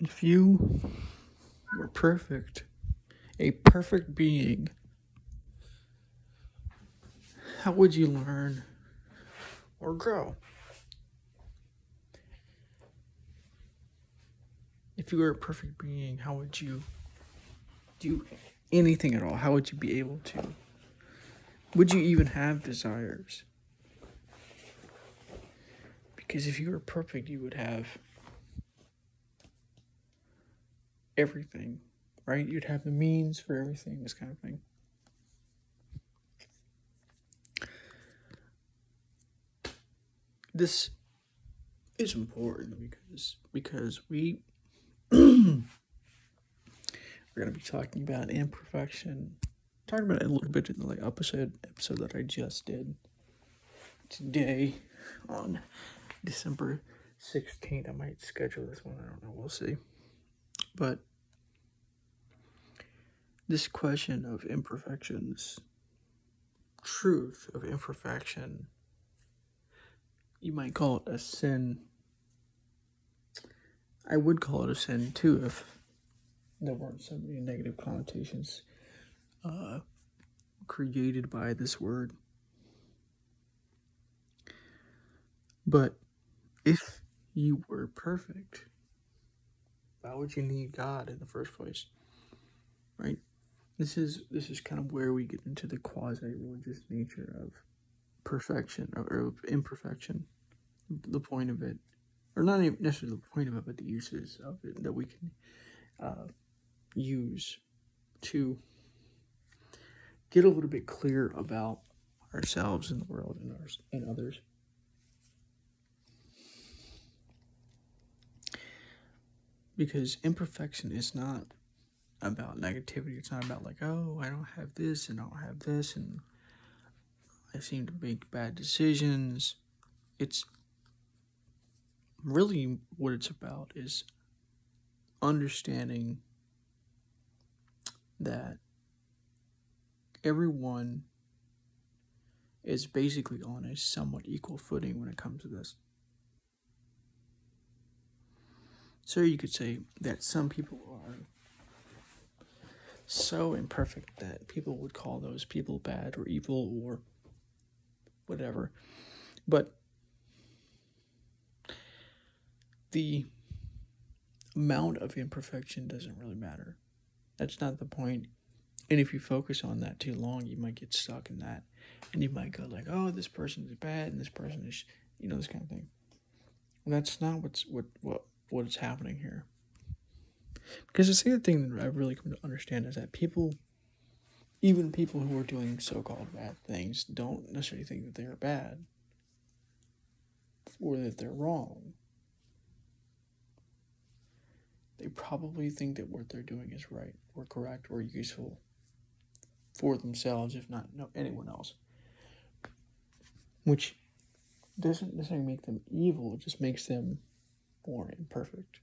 If you were perfect, a perfect being, how would you learn or grow? If you were a perfect being, how would you do anything at all? How would you be able to? Would you even have desires? Because if you were perfect, you would have everything, right? You'd have the means for everything, this kind of thing. This is important because because we we're to be talking about imperfection. Talking about it a little bit in the like episode episode that I just did today on December 16th. I might schedule this one. I don't know. We'll see. But this question of imperfections, truth of imperfection, you might call it a sin. I would call it a sin too if there weren't so many negative connotations uh, created by this word. But if you were perfect, why would you need God in the first place? Right? This is this is kind of where we get into the quasi religious nature of perfection or of imperfection. The point of it, or not even necessarily the point of it, but the uses of it that we can uh, use to get a little bit clear about ourselves and the world and and others. Because imperfection is not about negativity. It's not about like, oh, I don't have this and I don't have this and I seem to make bad decisions. It's really what it's about is understanding that everyone is basically on a somewhat equal footing when it comes to this. So you could say that some people are so imperfect that people would call those people bad or evil or whatever. But the amount of imperfection doesn't really matter. That's not the point. And if you focus on that too long, you might get stuck in that. And you might go like, oh, this person is bad and this person is, you know, this kind of thing. that's not what's what what what is happening here. Because the second thing that I've really come to understand is that people, even people who are doing so called bad things, don't necessarily think that they are bad or that they're wrong. They probably think that what they're doing is right or correct or useful for themselves, if not no, anyone else. Which doesn't necessarily make them evil, it just makes them more imperfect.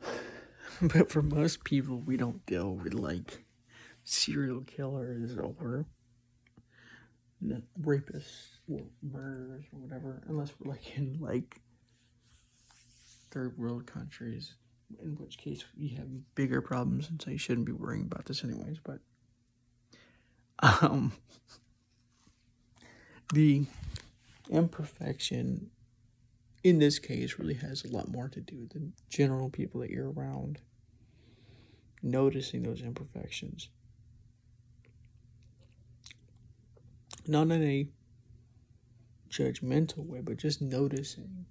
but for most people, we don't deal with like serial killers or rapists or murderers or whatever, unless we're like in like third world countries, in which case we have bigger problems, and so you shouldn't be worrying about this anyways. But um the imperfection in this case really has a lot more to do with the general people that you're around noticing those imperfections. Not in a judgmental way but just noticing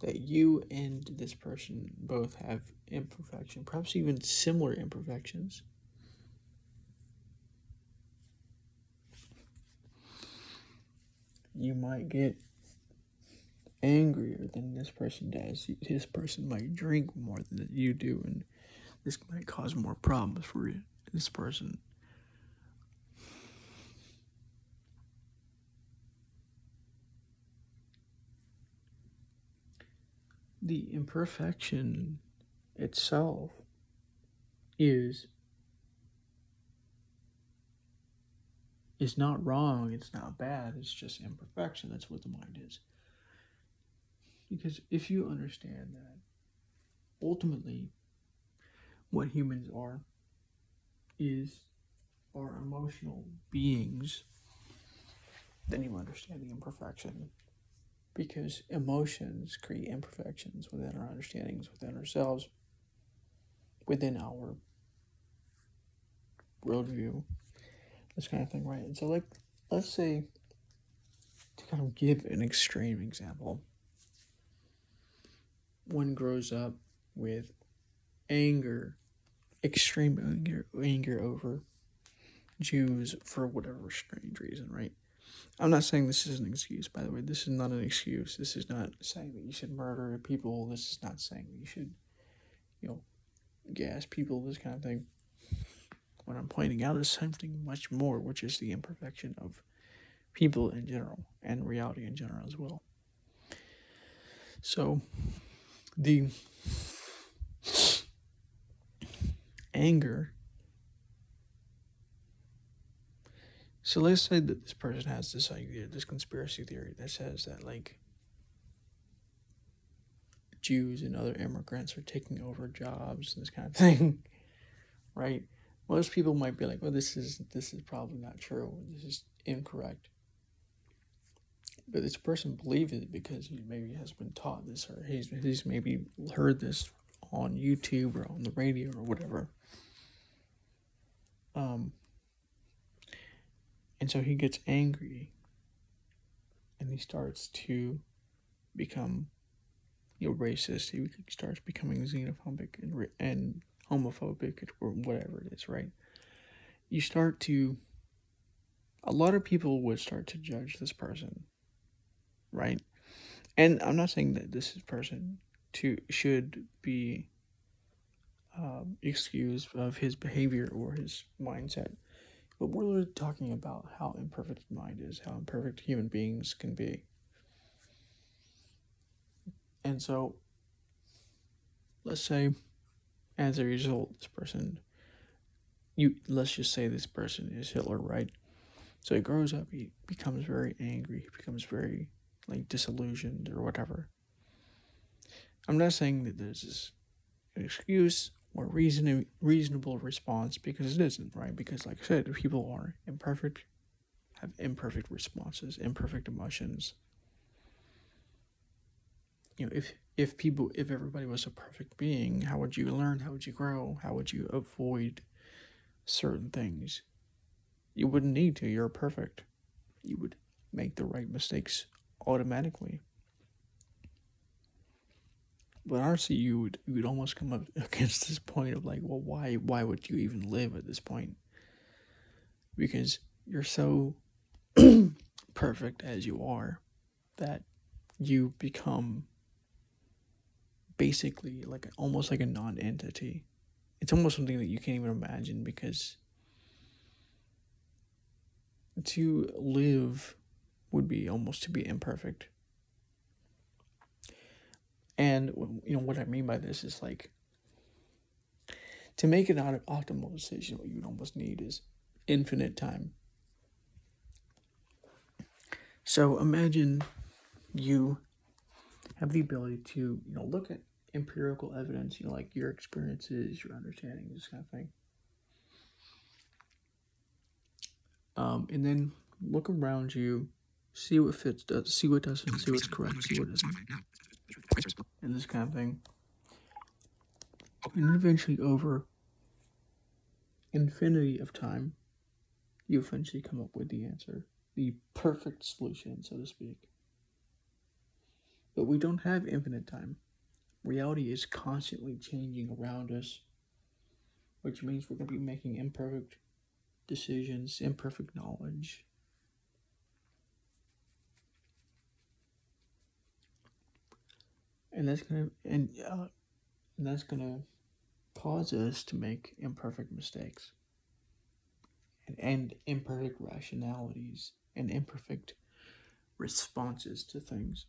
that you and this person both have imperfection perhaps even similar imperfections you might get angrier than this person does. This person might drink more than you do, and this might cause more problems for you. this person. The imperfection itself is is not wrong, it's not bad, it's just imperfection. That's what the mind is. Because if you understand that ultimately what humans are is are emotional beings, then you understand the imperfection. Because emotions create imperfections within our understandings, within ourselves, within our worldview, this kind of thing, right? And so, like, let's say, to kind of give an extreme example, one grows up with anger, extreme anger, anger over Jews for whatever strange reason, right? I'm not saying this is an excuse, by the way. This is not an excuse. This is not saying that you should murder people. This is not saying that you should, you know, gas people, this kind of thing. What I'm pointing out is something much more, which is the imperfection of people in general and reality in general as well. So, the anger. So let's say that this person has this idea, this conspiracy theory that says that like Jews and other immigrants are taking over jobs and this kind of thing, right? Most people might be like, "Well, this is this is probably not true. This is incorrect." But this person believes it because he maybe has been taught this, or he's he's maybe heard this on YouTube or on the radio or whatever. Um, and so he gets angry, and he starts to become, you know, racist. He starts becoming xenophobic and and homophobic or whatever it is, right? You start to, a lot of people would start to judge this person, right? And I'm not saying that this person to should be um, excused of his behavior or his mindset, but we're really talking about how imperfect mind is, how imperfect human beings can be. And so, let's say as a result, this person, you let's just say this person is Hitler, right? So he grows up, he becomes very angry, he becomes very like disillusioned or whatever. I'm not saying that this is an excuse or reason reasonable response because it isn't, right? Because like I said, people are imperfect, have imperfect responses, imperfect emotions. You know, if if people if everybody was a perfect being how would you learn? How would you grow? How would you avoid certain things? You wouldn't need to. You're perfect. You would make the right mistakes automatically. But honestly you would you would almost come up against this point of like well why why would you even live at this point? Because you're so perfect as you are that you become basically like almost like a non-entity. It's almost something that you can't even imagine because to live would be almost to be imperfect. And you know what I mean by this is like to make an optimal decision, what you'd almost need is infinite time. So imagine you have the ability to, you know, look at empirical evidence, you know, like your experiences, your understanding, this kind of thing. Um, and then look around you, see what fits, does, see what doesn't, see what's correct, see what doesn't, and this kind of thing. And eventually, over infinity of time, you eventually come up with the answer, the perfect solution, so to speak. But we don't have infinite time. Reality is constantly changing around us, which means we're going to be making imperfect decisions, imperfect knowledge. And that's gonna and uh, and that's gonna cause us to make imperfect mistakes and, and imperfect rationalities and imperfect responses to things.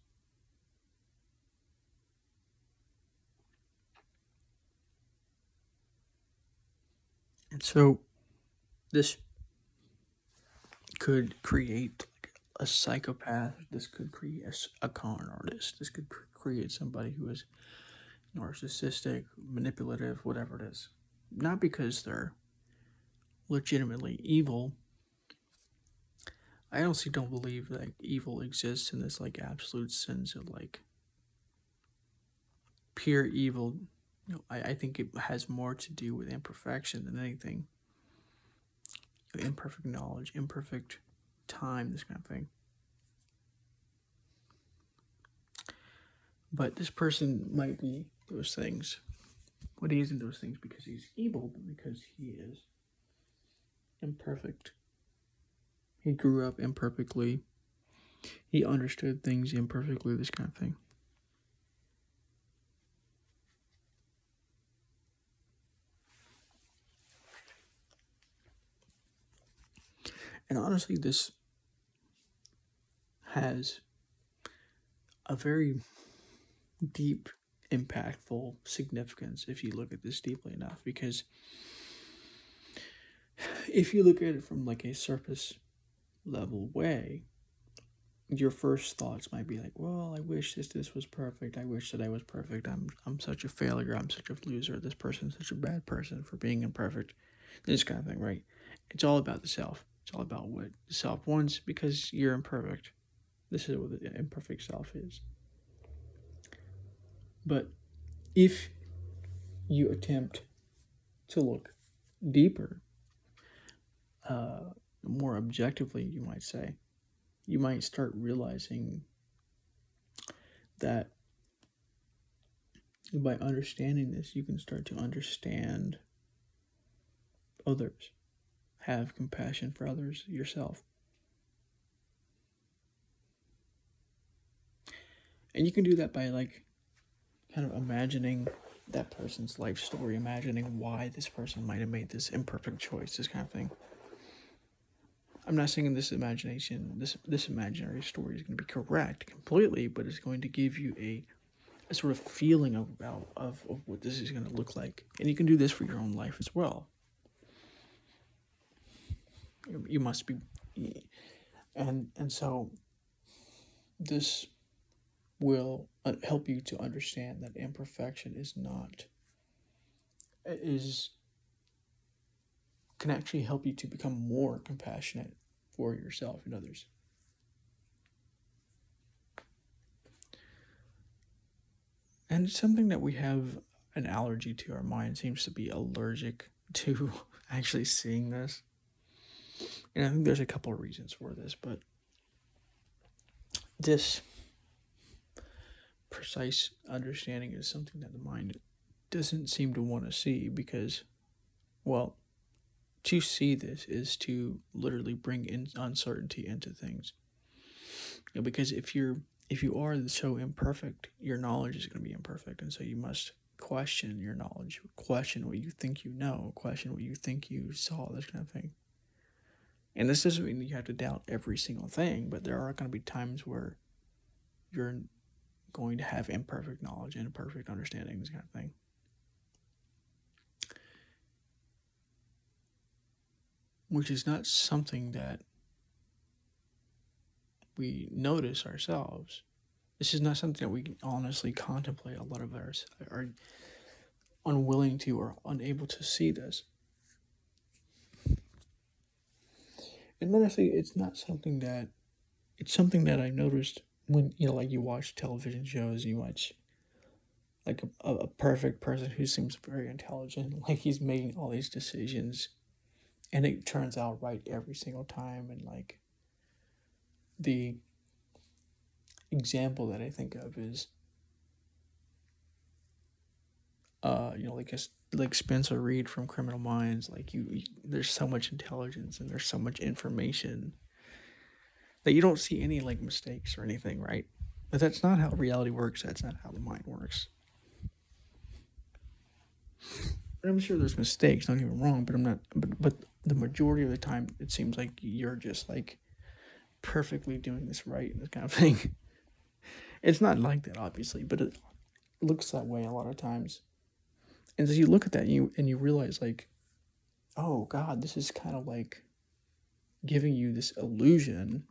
So this could create like a psychopath. This could create a, a con artist. This could cr- create somebody who is narcissistic, manipulative, whatever it is. Not because they're legitimately evil. I honestly don't believe that evil exists in this like absolute sense of like pure evil. I, I think it has more to do with imperfection than anything. Imperfect knowledge, imperfect time, this kind of thing. But this person might be those things. But he isn't those things because he's evil, but because he is imperfect. He grew up imperfectly. He understood things imperfectly, this kind of thing. And honestly, this has a very deep, impactful significance if you look at this deeply enough. Because if you look at it from like a surface level way, your first thoughts might be like, "Well, I wish this this was perfect. I wish that I was perfect. I'm I'm such a failure. I'm such a loser. This person's such a bad person for being imperfect." This kind of thing, right? It's all about the self. It's all about what self wants because you're imperfect. This is what the imperfect self is. But if you attempt to look deeper, uh, more objectively, you might say, you might start realizing that by understanding this, you can start to understand others have compassion for others yourself. And you can do that by like kind of imagining that person's life story, imagining why this person might have made this imperfect choice, this kind of thing. I'm not saying this imagination, this this imaginary story is going to be correct completely, but it's going to give you a, a sort of feeling about of, of what this is going to look like, and you can do this for your own life as well you must be and and so this will uh, help you to understand that imperfection is not is can actually help you to become more compassionate for yourself and others. And something that we have an allergy to our mind seems to be allergic to actually seeing this and I think there's a couple of reasons for this, but this precise understanding is something that the mind doesn't seem to want to see because, well, to see this is to literally bring in uncertainty into things. You know, because if you're if you are so imperfect, your knowledge is going to be imperfect, and so you must question your knowledge, question what you think you know, question what you think you saw, this kind of thing. And this doesn't mean you have to doubt every single thing, but there are going to be times where you're going to have imperfect knowledge and imperfect understanding, this kind of thing. Which is not something that we notice ourselves. This is not something that we can honestly contemplate. A lot of us are unwilling to or unable to see this. And honestly, it's not something that it's something that I noticed when you know, like you watch television shows, you watch like a, a perfect person who seems very intelligent, like he's making all these decisions, and it turns out right every single time, and like the example that I think of is uh, you know, like a, like Spencer Reid from Criminal Minds. Like you, you, there's so much intelligence and there's so much information that you don't see any like mistakes or anything, right? But that's not how reality works. That's not how the mind works. I'm sure there's mistakes. Don't get me wrong, but I'm not. But but the majority of the time, it seems like you're just like perfectly doing this right, and this kind of thing. It's not like that, obviously, but it looks that way a lot of times and as you look at that and you and you realize like oh god this is kind of like giving you this illusion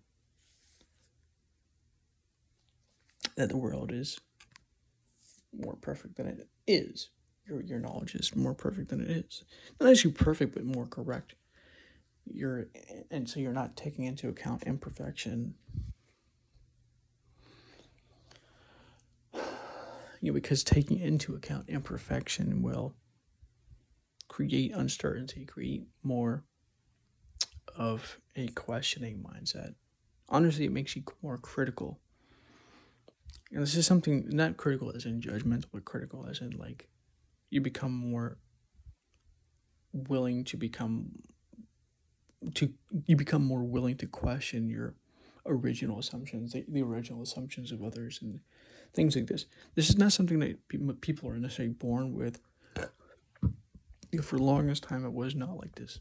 that the world is more perfect than it is. Your, your knowledge is more perfect than it is. Not actually perfect, but more correct. You're and so you're not taking into account imperfection. You know, because taking into account imperfection will create uncertainty, create more of a questioning mindset. Honestly, it makes you more critical. And this is something not critical as in judgmental, but critical as in like you become more willing to become to you become more willing to question your original assumptions, the, the original assumptions of others, and things like this. This is not something that people are necessarily born with. For the longest time, it was not like this.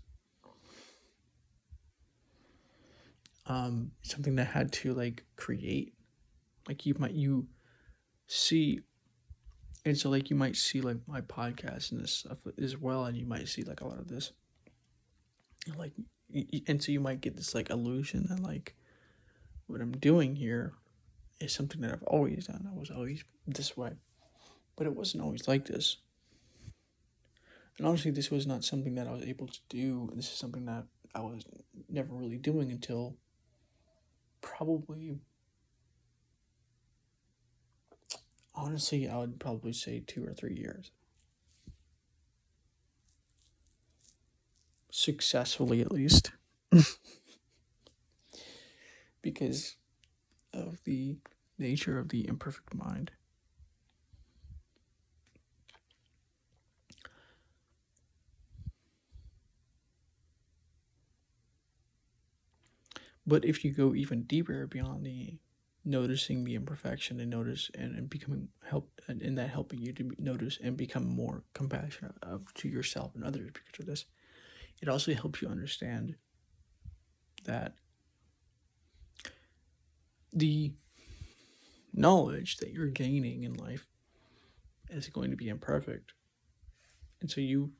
um, something that had to like create. Like you might you see, and so like you might see like my podcast and this stuff as well, and you might see like a lot of this. Like, and so you might get this like illusion that like what I'm doing here is something that I've always done. I was always this way, but it wasn't always like this. And honestly, this was not something that I was able to do. This is something that I was never really doing until probably honestly i would probably say two or three years successfully at least because of the nature of the imperfect mind. But if you go even deeper beyond the noticing the imperfection and notice and, and becoming help and in that helping you to notice and become more compassionate of, to yourself and others because of this, it also helps you understand that the knowledge that you're gaining in life is going to be imperfect. And so you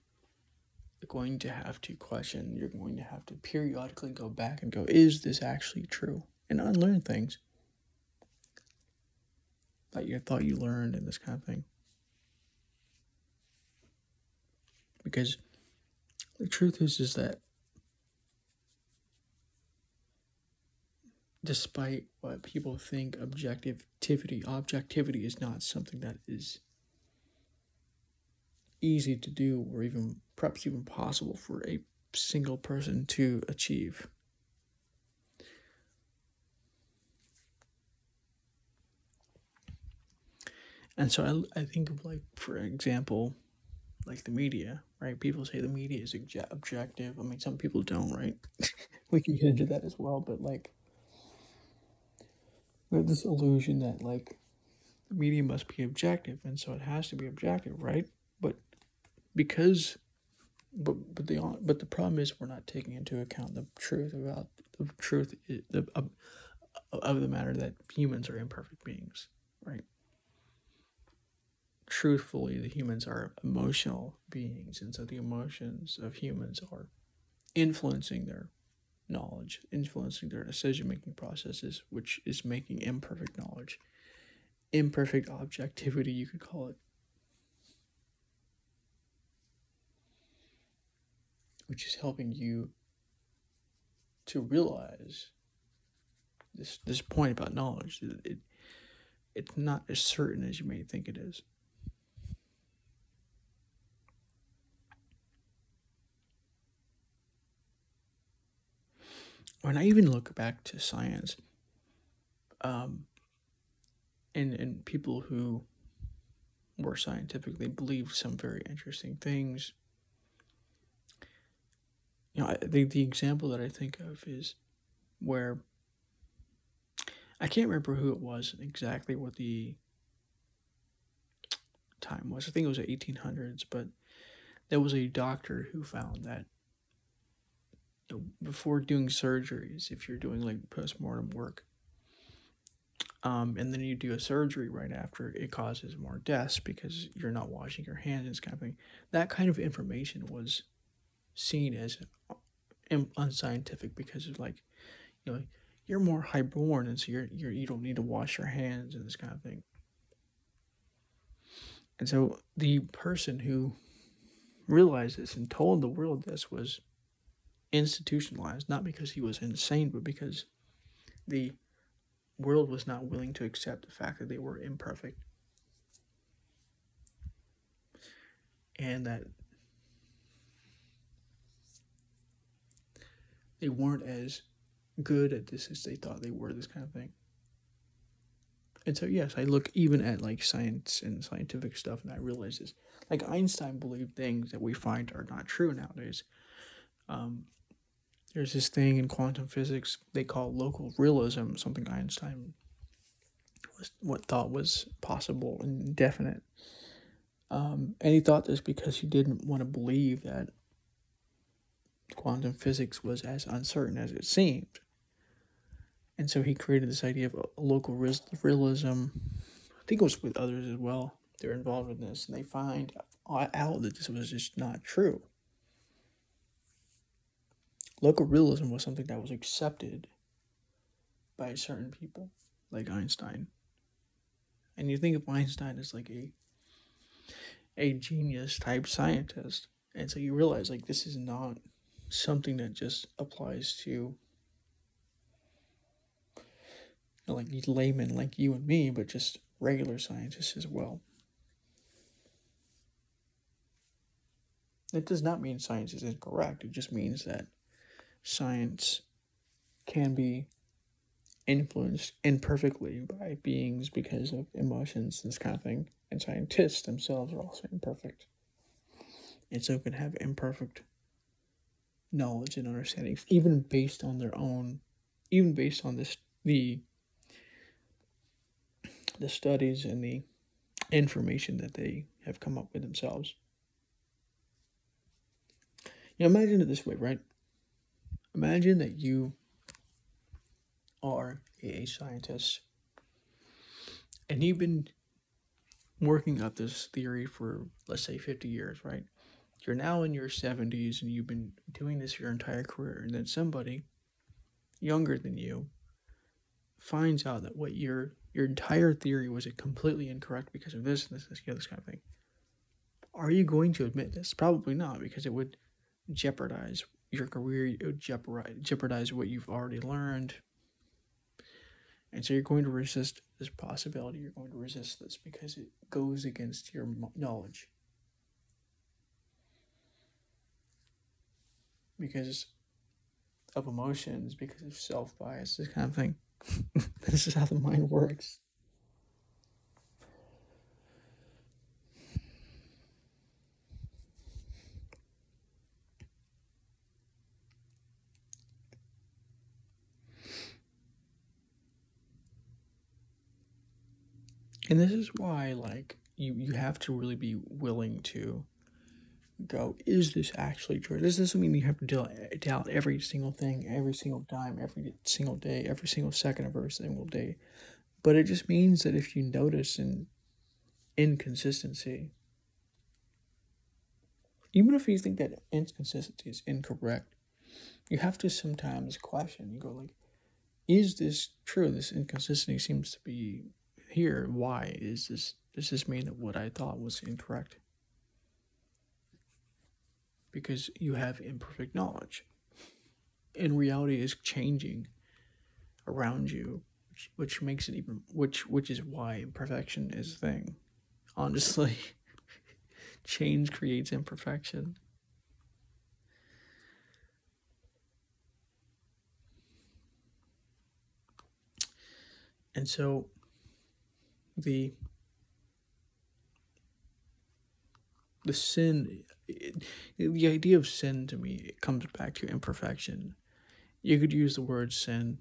are going to have to question, you're going to have to periodically go back and go, is this actually true? And unlearn things that you thought you learned and this kind of thing. Because the truth is is that despite what people think objectivity objectivity is not something that is easy to do or even perhaps even possible for a single person to achieve. And so I, I think of like, for example, like the media, right? People say the media is objective. I mean, some people don't, right? we can get into that as well, but like, we have this illusion that like the media must be objective, and so it has to be objective, right? But because but but the but the problem is we're not taking into account the truth about the truth the of, of the matter that humans are imperfect beings, right? Truthfully, the humans are emotional beings, and so the emotions of humans are influencing their knowledge, influencing their decision making processes, which is making imperfect knowledge, imperfect objectivity, you could call it. which is helping you to realize this this point about knowledge. It, it it's not as certain as you may think it is. When I even look back to science, um, and and people who were scientific, they believed some very interesting things you know, I, the the example that I think of is where I can't remember who it was exactly what the time was. I think it was the 1800s, but there was a doctor who found that before doing surgeries, if you're doing like postmortem work, um, and then you do a surgery right after, it causes more deaths because you're not washing your hands and kind of thing. That kind of information was seen as unscientific because of like, you know, you're more highborn, and so you're you're you don't need to wash your hands and this kind of thing. And so the person who realized this and told the world this was institutionalized, not because he was insane, but because the world was not willing to accept the fact that they were imperfect. And that they weren't as good at this as they thought they were, this kind of thing. And so, yes, I look even at like science and scientific stuff, and I realize this. Like Einstein believed things that we find are not true nowadays. Um, there's this thing in quantum physics they call local realism, something Einstein was what thought was possible and definite. Um, and he thought this because he didn't want to believe that quantum physics was as uncertain as it seemed. And so he created this idea of local realism. I think it was with others as well. They're involved in this, and they find out that this was just not true. Local realism was something that was accepted by certain people, like Einstein. And you think of Einstein as like a a genius type scientist. And so you realize like this is not something that just applies to you know, like laymen like you and me, but just regular scientists as well. It does not mean science is incorrect. It just means that science can be influenced imperfectly by beings because of emotions, this kind of thing. And scientists themselves are also imperfect. And so can have imperfect knowledge and understanding, even based on their own, even based on this the the studies and the information that they have come up with themselves. You know, imagine it this way, right? Imagine that you are a scientist and you've been working up this theory for, let's say, 50 years, right? You're now in your 70s and you've been doing this your entire career, and then somebody younger than you finds out that what your your entire theory was completely incorrect because of this, this, this, this kind of thing. Are you going to admit this? Probably not, because it would jeopardize your career, it would jeopardize, jeopardize what you've already learned. And so you're going to resist this possibility. You're going to resist this because it goes against your knowledge. Because of emotions, because of self bias, this kind of thing. this is how the mind works. And this is why like you you have to really be willing to go is this actually true? This doesn't mean you have to doubt every single thing every single time every single day every single second of every single day. But it just means that if you notice an inconsistency even if you think that inconsistency is incorrect you have to sometimes question. You go like is this true? This inconsistency seems to be here why is this does this mean that what i thought was incorrect? Because you have imperfect knowledge. And reality is changing around you which, which makes it even which which is why imperfection is a thing. Honestly change creates imperfection. And so the the sin the idea of sin to me it comes back to imperfection. You could use the word sin.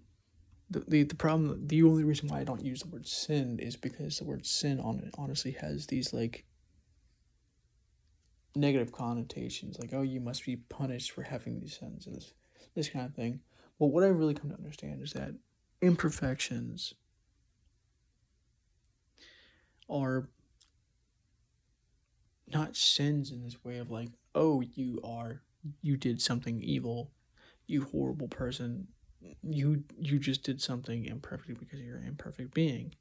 The, the, the problem the only reason why i don't use the word sin is because the word sin on it honestly has these like negative connotations like oh you must be punished for having these sins and this this kind of thing. But what i really come to understand is that imperfections are not sins in this way of like, oh, you are, you did something evil. you horrible person, you you just did something imperfect because you're an imperfect being,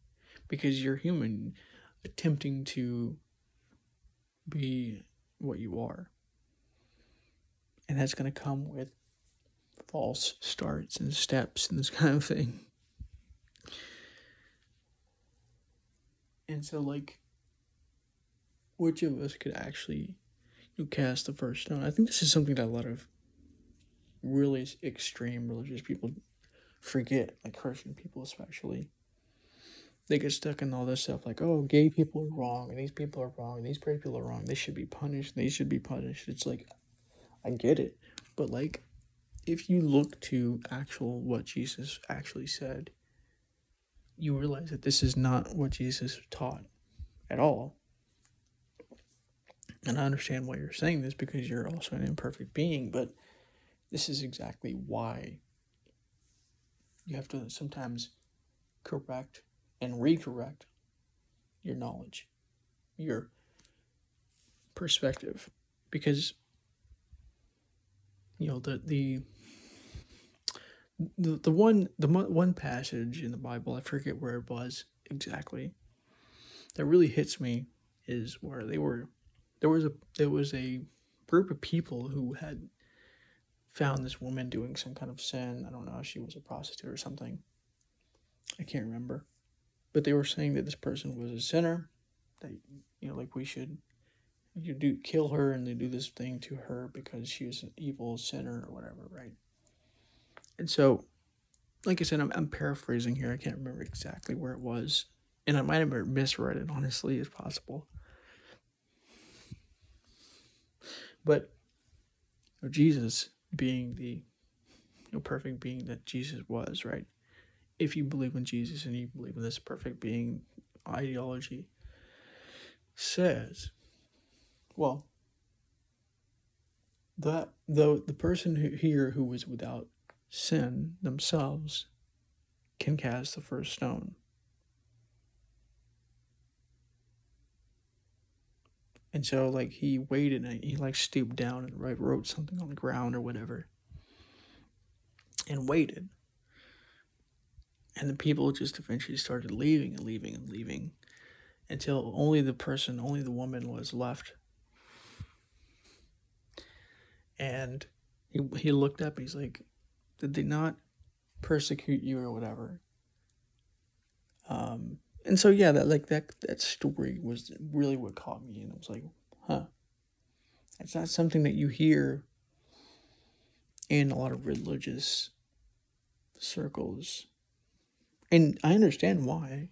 because you're human, attempting to be what you are. And that's to come with false starts and steps and this kind of thing. And so, like, which of us could actually you know, cast the first stone? I think this is something that a lot of really extreme religious people forget, like Christian people especially. They get stuck in all this stuff like, oh, gay people are wrong, and these people are wrong, and these people are wrong. They should be punished, they should be punished. It's like, I get it. But, like, if you look to actual what Jesus actually said, you realize that this is not what Jesus taught at all. And I understand why you're saying this because you're also an imperfect being, but this is exactly why you have to sometimes correct and recorrect your knowledge, your perspective, because you know the the the, the one the one passage in the Bible I forget where it was exactly that really hits me is where they were there was a there was a group of people who had found this woman doing some kind of sin. I don't know she was a prostitute or something. I can't remember. But they were saying that this person was a sinner that you know like we should you do kill her and they do this thing to her because she was an evil sinner or whatever right and so, like I said, I'm, I'm paraphrasing here. I can't remember exactly where it was. And I might have misread it, honestly, as possible. But you know, Jesus being the you know, perfect being that Jesus was, right? If you believe in Jesus and you believe in this perfect being ideology, says, well, the the the person who, here who was without sin themselves can cast the first stone. And so, like, he waited and he, like, stooped down and right, wrote something on the ground or whatever and waited. And the people just eventually started leaving and leaving and leaving until only the person, only the woman was left. And he, he looked up, he's like, did they not persecute you or whatever? Um, and so yeah, that like that that story was really what caught me, and I was like, huh, it's not something that you hear in a lot of religious circles, and I understand why.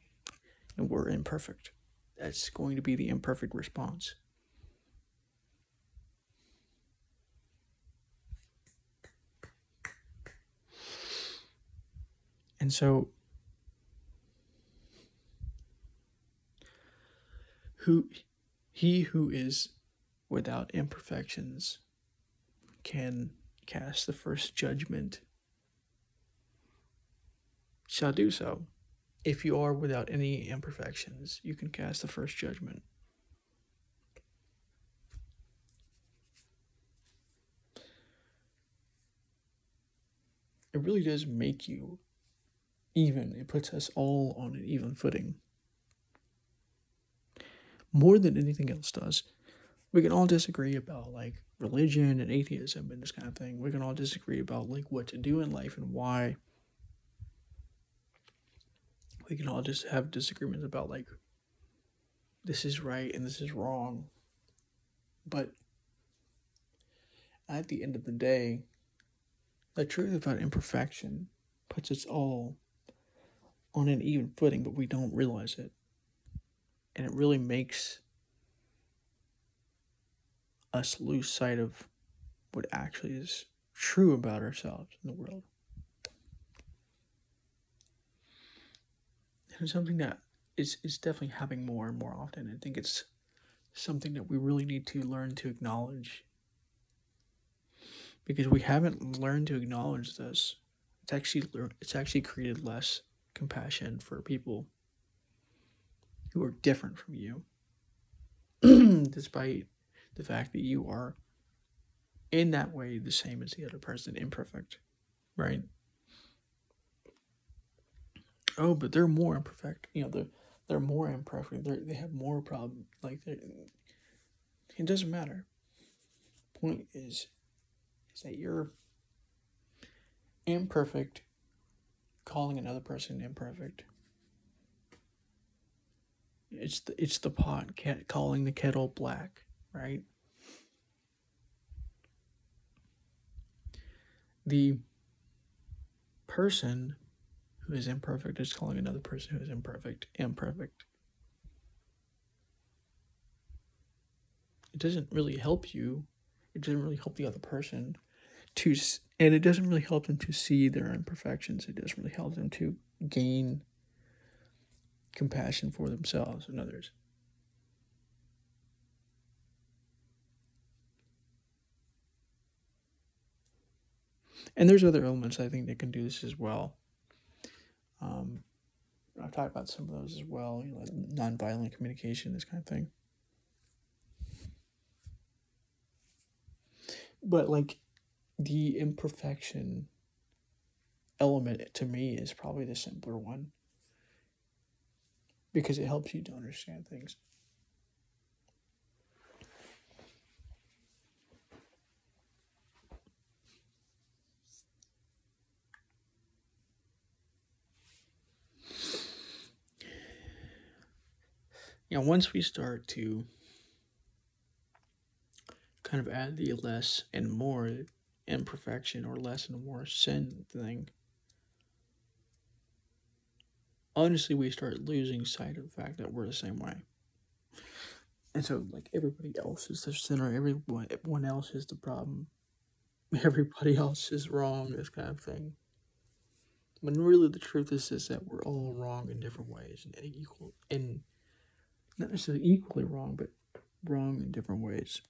And we're imperfect. That's going to be the imperfect response. And so who he who is without imperfections can cast the first judgment shall do so. If you are without any imperfections, you can cast the first judgment. It really does make you even. It puts us all on an even footing. More than anything else does. We can all disagree about like religion and atheism and this kind of thing. We can all disagree about like what to do in life and why. We can all just have disagreements about like this is right and this is wrong. But at the end of the day, the truth about imperfection puts us all on an even footing, but we don't realize it. And it really makes us lose sight of what actually is true about ourselves in the world. And it's something that is, is definitely happening more and more often. I think it's something that we really need to learn to acknowledge because we haven't learned to acknowledge this. It's actually it's actually created less compassion for people who are different from you, despite the fact that you are in that way the same as the other person, imperfect. right? Oh, but they're more imperfect. You know, they're they're more imperfect. They they have more problem. Like it doesn't matter. Point is, is that you're imperfect, calling another person imperfect. It's the it's the pot cat calling the kettle black, right? The person who is imperfect is calling another person who is imperfect imperfect. It doesn't really help you. It doesn't really help the other person to and it doesn't really help them to see their imperfections. It doesn't really help them to gain compassion for themselves and others. And there's other elements I think that can do this as well. Um, I've talked about some of those as well, you know, like nonviolent communication, this kind of thing. But like the imperfection element to me is probably the simpler one because it helps you to understand things. you know, once we start to kind of add the less and more imperfection or less and more sin thing, honestly, we start losing sight of the fact that we're the same way. And so, like, everybody else is the sinner, everyone, everyone else is the problem, everybody else is wrong, this kind of thing. When really the truth is, is that we're all wrong in different ways and equal and not necessarily equally wrong, but wrong in different ways,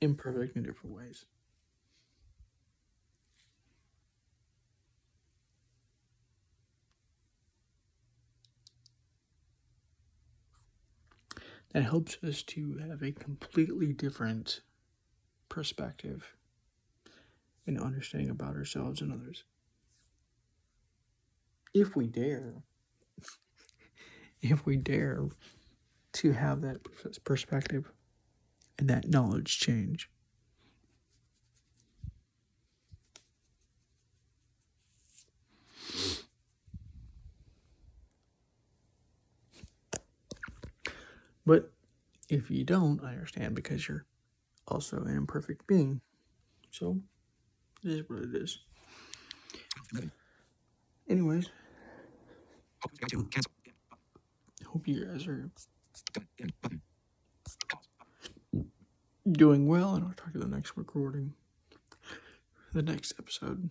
imperfect in different ways. That helps us to have a completely different perspective and understanding about ourselves and others. If we dare, if we dare to have that perspective and that knowledge change. But if you don't, I understand because you're also an imperfect being. So it is what it is. Anyways, hope you guys are doing well, and I'll talk to you the next recording, the next episode.